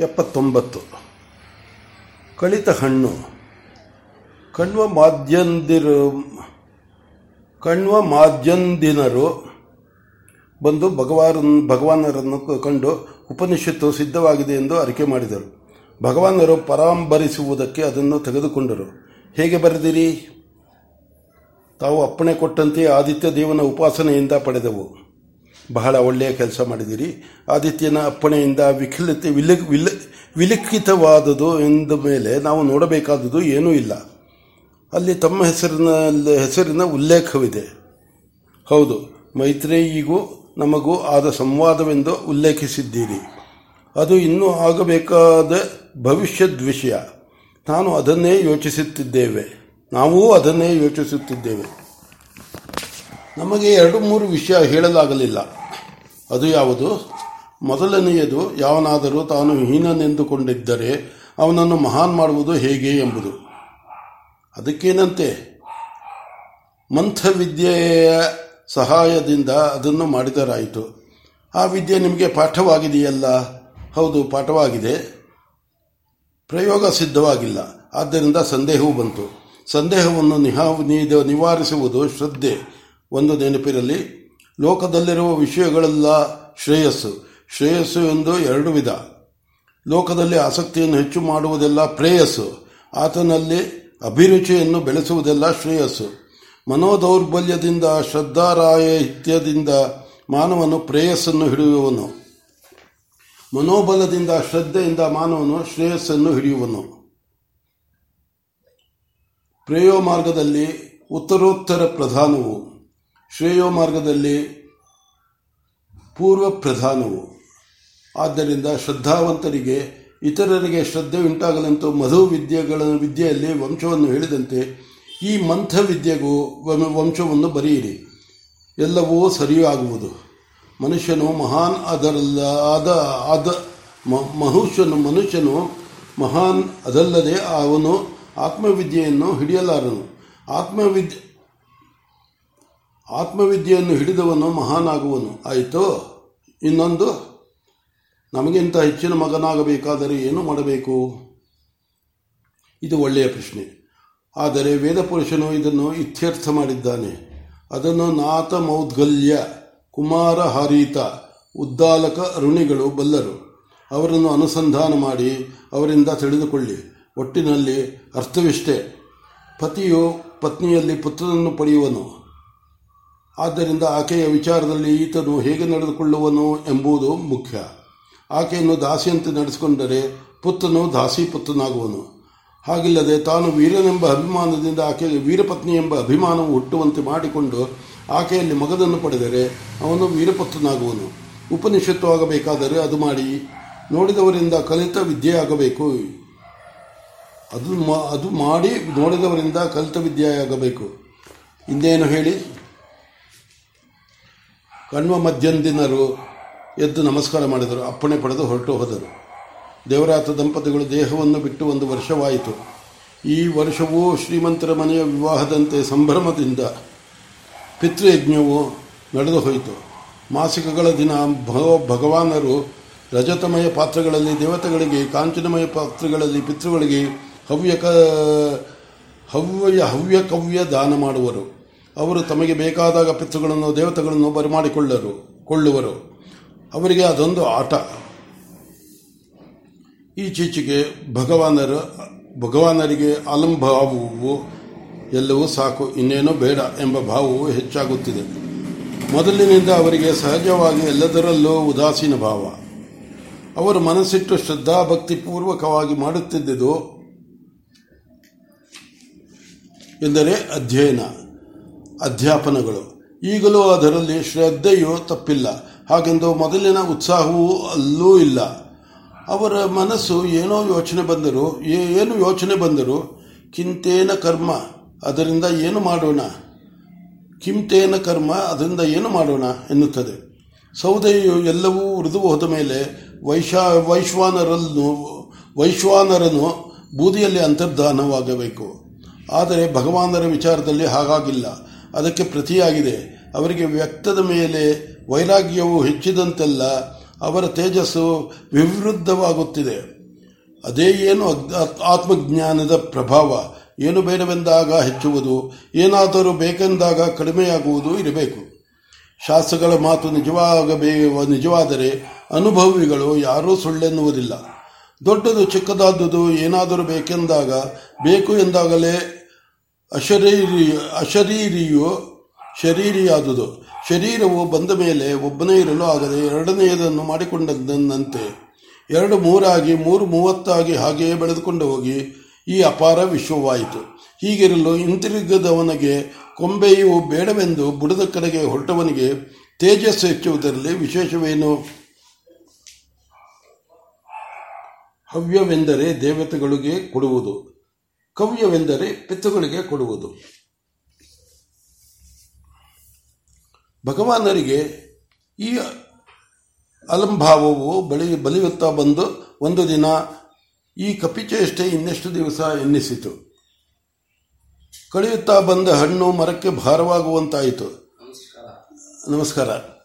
ಎಪ್ಪತ್ತೊಂಬತ್ತು. ಕಳಿತ ಹಣ್ಣು. ಕಣ್ವ ಮಾಧ್ಯಂದಿರು ಕಣ್ವ ಮಾಧ್ಯಂದಿನರು ಬಂದು ಭಗವಾನ್ ಭಗವಾನರನ್ನು ಕಂಡು ಉಪನಿಷತ್ತು ಸಿದ್ಧವಾಗಿದೆ ಎಂದು ಅರಿಕೆ ಮಾಡಿದರು. ಭಗವಾನರು ಪರಾಂಬರಿಸುವುದಕ್ಕೆ ಅದನ್ನು ತೆಗೆದುಕೊಂಡರು. ಹೇಗೆ ಬರೆದಿರಿ? ತಾವು ಅಪ್ಪಣೆ ಕೊಟ್ಟಂತೆ ಆದಿತ್ಯ ದೇವನ ಉಪಾಸನೆಯಿಂದ ಪಡೆದವು. ಬಹಳ ಒಳ್ಳೆಯ ಕೆಲಸ ಮಾಡಿದಿರಿ ಆದಿತ್ಯನ ಅಪ್ಪಣೆಯಿಂದ ವಿಖಿಲತೆ ವಿಲ ವಿಲ ವಿಲಿಖಿತವಾದುದು ಎಂದ ಮೇಲೆ ನಾವು ನೋಡಬೇಕಾದದ್ದು ಏನೂ ಇಲ್ಲ. ಅಲ್ಲಿ ತಮ್ಮ ಹೆಸರಿನ ಹೆಸರಿನ ಉಲ್ಲೇಖವಿದೆ. ಹೌದು, ಮೈತ್ರೇಯಿಗೂ ನಮಗೂ ಆದ ಸಂವಾದವೆಂದು ಉಲ್ಲೇಖಿಸಿದ್ದೀರಿ. ಅದು ಇನ್ನೂ ಆಗಬೇಕಾದ ಭವಿಷ್ಯದ ವಿಷಯ. ನಾನು ಅದನ್ನೇ ಯೋಚಿಸುತ್ತಿದ್ದೇವೆ. ನಾವೂ ಅದನ್ನೇ ಯೋಚಿಸುತ್ತಿದ್ದೇವೆ. ನಮಗೆ ಎರಡು ಮೂರು ವಿಷಯ ಹೇಳಲಾಗಲಿಲ್ಲ. ಅದು ಯಾವುದು? ಮೊದಲನೆಯದು, ಯಾವನಾದರೂ ತಾನು ಹೀನನೆಂದುಕೊಂಡಿದ್ದರೆ ಅವನನ್ನು ಮಹಾನ್ ಮಾಡುವುದು ಹೇಗೆ ಎಂಬುದು. ಅದಕ್ಕೇನಂತೆ? ಮಂಥವಿದ್ಯೆಯ ಸಹಾಯದಿಂದ ಅದನ್ನು ಮಾಡಿದರಾಯಿತು. ಆ ವಿದ್ಯೆ ನಿಮಗೆ ಪಾಠವಾಗಿದೆಯಲ್ಲ? ಹೌದು, ಪಾಠವಾಗಿದೆ. ಪ್ರಯೋಗ ಸಿದ್ಧವಾಗಿಲ್ಲ. ಆದ್ದರಿಂದ ಸಂದೇಹವೂ ಬಂತು. ಸಂದೇಹವನ್ನು ನಿಹಾ ನಿವಾರಿಸುವುದು ಶ್ರದ್ಧೆ. ಒಂದು ನೆನಪಿರಲಿ ಲೋಕದಲ್ಲಿರುವ ವಿಷಯಗಳೆಲ್ಲ ಶ್ರೇಯಸ್ಸು. ಶ್ರೇಯಸ್ಸು ಎಂದು ಎರಡು ವಿಧ. ಲೋಕದಲ್ಲಿ ಆಸಕ್ತಿಯನ್ನು ಹೆಚ್ಚು ಮಾಡುವುದೆಲ್ಲ ಪ್ರೇಯಸ್ಸು. ಆತನಲ್ಲಿ ಅಭಿರುಚಿಯನ್ನು ಬೆಳೆಸುವುದೆಲ್ಲ ಶ್ರೇಯಸ್ಸು. ಮನೋದೌರ್ಬಲ್ಯದಿಂದ ಶ್ರದ್ಧಾರಾಹಿತ್ಯದಿಂದ ಮಾನವನು ಪ್ರೇಯಸ್ಸನ್ನು ಹಿಡಿಯುವನು. ಮನೋಬಲದಿಂದ, ಶ್ರದ್ಧೆಯಿಂದ ಮಾನವನು ಶ್ರೇಯಸ್ಸನ್ನು ಹಿಡಿಯುವನು. ಪ್ರೇಯೋ ಮಾರ್ಗದಲ್ಲಿ ಉತ್ತರೋತ್ತರ ಪ್ರಧಾನವು. ಶ್ರೇಯೋ ಮಾರ್ಗದಲ್ಲಿ ಪೂರ್ವ ಪ್ರಧಾನವು. ಆದ್ದರಿಂದ ಶ್ರದ್ಧಾವಂತರಿಗೆ, ಇತರರಿಗೆ ಶ್ರದ್ಧೆ ಉಂಟಾಗಲಂತೂ ಮಧು ವಿದ್ಯೆಗಳ ವಿದ್ಯೆಯಲ್ಲಿ ವಂಶವನ್ನು ಹೇಳಿದಂತೆ ಈ ಮಂಥ ವಿದ್ಯೆಗೂ ವಂಶವನ್ನು ಬರೆಯಿರಿ. ಎಲ್ಲವೂ ಸರಿಯಾಗುವುದು. ಮನುಷ್ಯನು ಮಹಾನ್ ಅದರಲ್ಲ ಆದ ಆದ ಮನುಷ್ಯನು ಮನುಷ್ಯನು ಮಹಾನ್ ಅದಲ್ಲದೆ ಅವನು ಆತ್ಮವಿದ್ಯೆಯನ್ನು ಹಿಡಿಯಲಾರನು. ಆತ್ಮವಿದ್ಯೆ ಆತ್ಮವಿದ್ಯೆಯನ್ನು ಹಿಡಿದವನು ಮಹಾನಾಗುವನು. ಆಯಿತು? ಇನ್ನೊಂದು? ನಮಗಿಂತ ಹೆಚ್ಚಿನ ಮಗನಾಗಬೇಕಾದರೆ ಏನು ಮಾಡಬೇಕು? ಇದು ಒಳ್ಳೆಯ ಪ್ರಶ್ನೆ. ಆದರೆ ವೇದಪುರುಷನು ಇದನ್ನು ಇತ್ಯರ್ಥ ಮಾಡಿದ್ದಾನೆ. ಅದನ್ನು ನಾಥ ಮೌದ್ಗಲ್ಯ ಕುಮಾರ ಹಾರೀತ ಉದ್ದಾಲಕ ಋಣಿಗಳು ಬಲ್ಲರು. ಅವರನ್ನು ಅನುಸಂಧಾನ ಮಾಡಿ ಅವರಿಂದ ತಿಳಿದುಕೊಳ್ಳಿ. ಒಟ್ಟಿನಲ್ಲಿ ಅರ್ಥವಿಷ್ಟೇ. ಪತಿಯು ಪತ್ನಿಯಲ್ಲಿ ಪುತ್ರನನ್ನು ಪಡೆಯುವನು. ಆದ್ದರಿಂದ ಆಕೆಯ ವಿಚಾರದಲ್ಲಿ ಈತನು ಹೇಗೆ ನಡೆದುಕೊಳ್ಳುವನು ಎಂಬುದು ಮುಖ್ಯ. ಆಕೆಯನ್ನು ದಾಸಿಯಂತೆ ನಡೆಸಿಕೊಂಡರೆ ಪುತ್ರನು ದಾಸಿ ಪುತ್ರನಾಗುವನು ಹಾಗಿಲ್ಲದೆ ತಾನು ವೀರನೆಂಬ ಅಭಿಮಾನದಿಂದ ಆಕೆಗೆ ವೀರಪತ್ನಿ ಎಂಬ ಅಭಿಮಾನವು ಹುಟ್ಟುವಂತೆ ಮಾಡಿಕೊಂಡು ಆಕೆಯಲ್ಲಿ ಮಗದನ್ನು ಪಡೆದರೆ ಅವನು ವೀರಪುತ್ರನಾಗುವನು. ಉಪನಿಷತ್ತು ಆಗಬೇಕಾದರೆ ಅದು ಮಾಡಿ. ನೋಡಿದವರಿಂದ ಕಲಿತ ವಿದ್ಯೆ ಆಗಬೇಕು. ಅದು ಅದು ಮಾಡಿ ನೋಡಿದವರಿಂದ ಕಲಿತ ವಿದ್ಯೆ ಆಗಬೇಕು. ಇನ್ನೇನು ಹೇಳಿ? ಕಣ್ವ ಮಧ್ಯಂದಿನರು ಎದ್ದು ನಮಸ್ಕಾರ ಮಾಡಿದರು. ಅಪ್ಪಣೆ ಪಡೆದು ಹೊರಟು ಹೋದರು. ದೇವರಾತ ದಂಪತಿಗಳು ದೇಹವನ್ನು ಬಿಟ್ಟು ಒಂದು ವರ್ಷವಾಯಿತು. ಈ ವರ್ಷವೂ ಶ್ರೀಮಂತರ ಮನೆಯ ವಿವಾಹದಂತೆ ಸಂಭ್ರಮದಿಂದ ಪಿತೃಯಜ್ಞವು ನಡೆದು ಹೋಯಿತು. ಮಾಸಿಕಗಳ ದಿನ ಭಗವಾನರು ರಜತಮಯ ಪಾತ್ರಗಳಲ್ಲಿ, ದೇವತೆಗಳಿಗೆ, ಕಾಂಚನಮಯ ಪಾತ್ರಗಳಲ್ಲಿ, ಪಿತೃಗಳಿಗೆ ಹವ್ಯಕ ಹವ್ಯ ಹವ್ಯಕವ್ಯ ದಾನ ಮಾಡುವರು. ಅವರು ತಮಗೆ ಬೇಕಾದಾಗ ಪಿತೃಗಳನ್ನು, ದೇವತೆಗಳನ್ನು ಬರಮಾಡಿಕೊಳ್ಳರು, ಕೊಳ್ಳುವರು. ಅವರಿಗೆ ಅದೊಂದು ಆಟ. ಈಚೀಚೆಗೆ ಭಗವಾನರು, ಭಗವಾನರಿಗೆ ಅಲಂಭಾವವು ಎಲ್ಲವೂ ಸಾಕು, ಇನ್ನೇನೋ ಬೇಡ ಎಂಬ ಭಾವವು ಹೆಚ್ಚಾಗುತ್ತಿದೆ. ಮೊದಲಿನಿಂದ ಅವರಿಗೆ ಸಹಜವಾಗಿ ಎಲ್ಲದರಲ್ಲೂ ಉದಾಸೀನ ಭಾವ. ಅವರು ಮನಸ್ಸಿಟ್ಟು ಶ್ರದ್ಧಾ ಪೂರ್ವಕವಾಗಿ ಮಾಡುತ್ತಿದ್ದುದು ಎಂದರೆ ಅಧ್ಯಯನ. ಅಧ್ಯಾಪನಗಳು. ಈಗಲೂ ಅದರಲ್ಲಿ ಶ್ರದ್ಧೆಯೂ ತಪ್ಪಿಲ್ಲ. ಹಾಗೆಂದು ಮೊದಲಿನ ಉತ್ಸಾಹವೂ ಅಲ್ಲೂ ಇಲ್ಲ. ಅವರ ಮನಸ್ಸು ಏನೋ ಯೋಚನೆ ಬಂದರು ಏನು ಯೋಚನೆ ಬಂದರು, ಕಿಂತೇನ ಕರ್ಮ, ಅದರಿಂದ ಏನು ಮಾಡೋಣ? ಕಿಂತೇನ ಕರ್ಮ, ಅದರಿಂದ ಏನು ಮಾಡೋಣ? ಎನ್ನುತ್ತದೆ. ಸೌದೆಯು ಎಲ್ಲವೂ ಉರಿದು ಹೋದ ಮೇಲೆ ವೈಶಾ, ವೈಶ್ವಾನರನ್ನು, ವೈಶ್ವಾನರನು ಬೂದಿಯಲ್ಲಿ ಅಂತರ್ಧಾನವಾಗಬೇಕು. ಆದರೆ ಭಗವಾನರ ವಿಚಾರದಲ್ಲಿ ಹಾಗಾಗಿಲ್ಲ. ಅದಕ್ಕೆ ಪ್ರತಿಯಾಗಿದೆ. ಅವರಿಗೆ ವ್ಯಕ್ತದ ಮೇಲೆ ವೈರಾಗ್ಯವು ಹೆಚ್ಚಿದಂತೆಲ್ಲ ಅವರ ತೇಜಸ್ಸು ವಿವೃದ್ಧವಾಗುತ್ತಿದೆ. ಅದೇ ಏನು ಆತ್ಮಜ್ಞಾನದ ಪ್ರಭಾವ? ಏನು ಬೇಡವೆಂದಾಗ ಹೆಚ್ಚುವುದು? ಏನಾದರೂ ಬೇಕೆಂದಾಗ ಕಡಿಮೆಯಾಗುವುದು ಇರಬೇಕು. ಶಾಸ್ತ್ರಗಳ ಮಾತು ನಿಜವಾಗಬೇ ನಿಜವಾದರೆ ಅನುಭವಿಗಳು ಯಾರೂ ಸುಳ್ಳೆನ್ನುವುದಿಲ್ಲ. ದೊಡ್ಡದು ಚಿಕ್ಕದಾದುದು ಏನಾದರೂ ಬೇಕೆಂದಾಗ ಬೇಕು ಎಂದಾಗಲೇ ಅಶರೀರಿ, ಅಶರೀರಿಯು ಶರೀರಿಯಾದುದು. ಶರೀರವು ಬಂದ ಮೇಲೆ ಒಬ್ಬನೇ ಇರಲು ಆಗದೆ ಎರಡನೆಯದನ್ನು ಮಾಡಿಕೊಂಡಂತೆ ಎರಡು ಮೂರಾಗಿ, ಮೂರು ಮೂವತ್ತಾಗಿ ಹಾಗೆಯೇ ಬೆಳೆದುಕೊಂಡು ಹೋಗಿ ಈ ಅಪಾರ ವಿಶ್ವವಾಯಿತು. ಹೀಗಿರಲು ಹಿಂತಿರುಗದವನಿಗೆ ಕೊಂಬೆಯು ಬೇಡವೆಂದು ಬುಡದ ಕಡೆಗೆ ಹೊರಟವನಿಗೆ ತೇಜಸ್ಸು ಹೆಚ್ಚುವುದರಲ್ಲಿ ವಿಶೇಷವೇನು? ಹವ್ಯವೆಂದರೆ ದೇವತೆಗಳಿಗೆ ಕೊಡುವುದು. ಕವ್ಯವೆಂದರೆ ಪಿತೃಗಳಿಗೆ ಕೊಡುವುದು. ಭಗವಾನರಿಗೆ ಈ ಅಲಂಭಾವವು ಬಳಿ ಬಲಿಯುತ್ತಾ ಬಂದು ಒಂದು ದಿನ ಈ ಕಪಿಚೇಷ್ಟೆ ಇನ್ನೆಷ್ಟು ದಿವಸ ಎನ್ನಿಸಿತು. ಕಳೆಯುತ್ತಾ ಬಂದ ಹಣ್ಣು ಮರಕ್ಕೆ ಭಾರವಾಗುವಂತಾಯಿತು. ನಮಸ್ಕಾರ.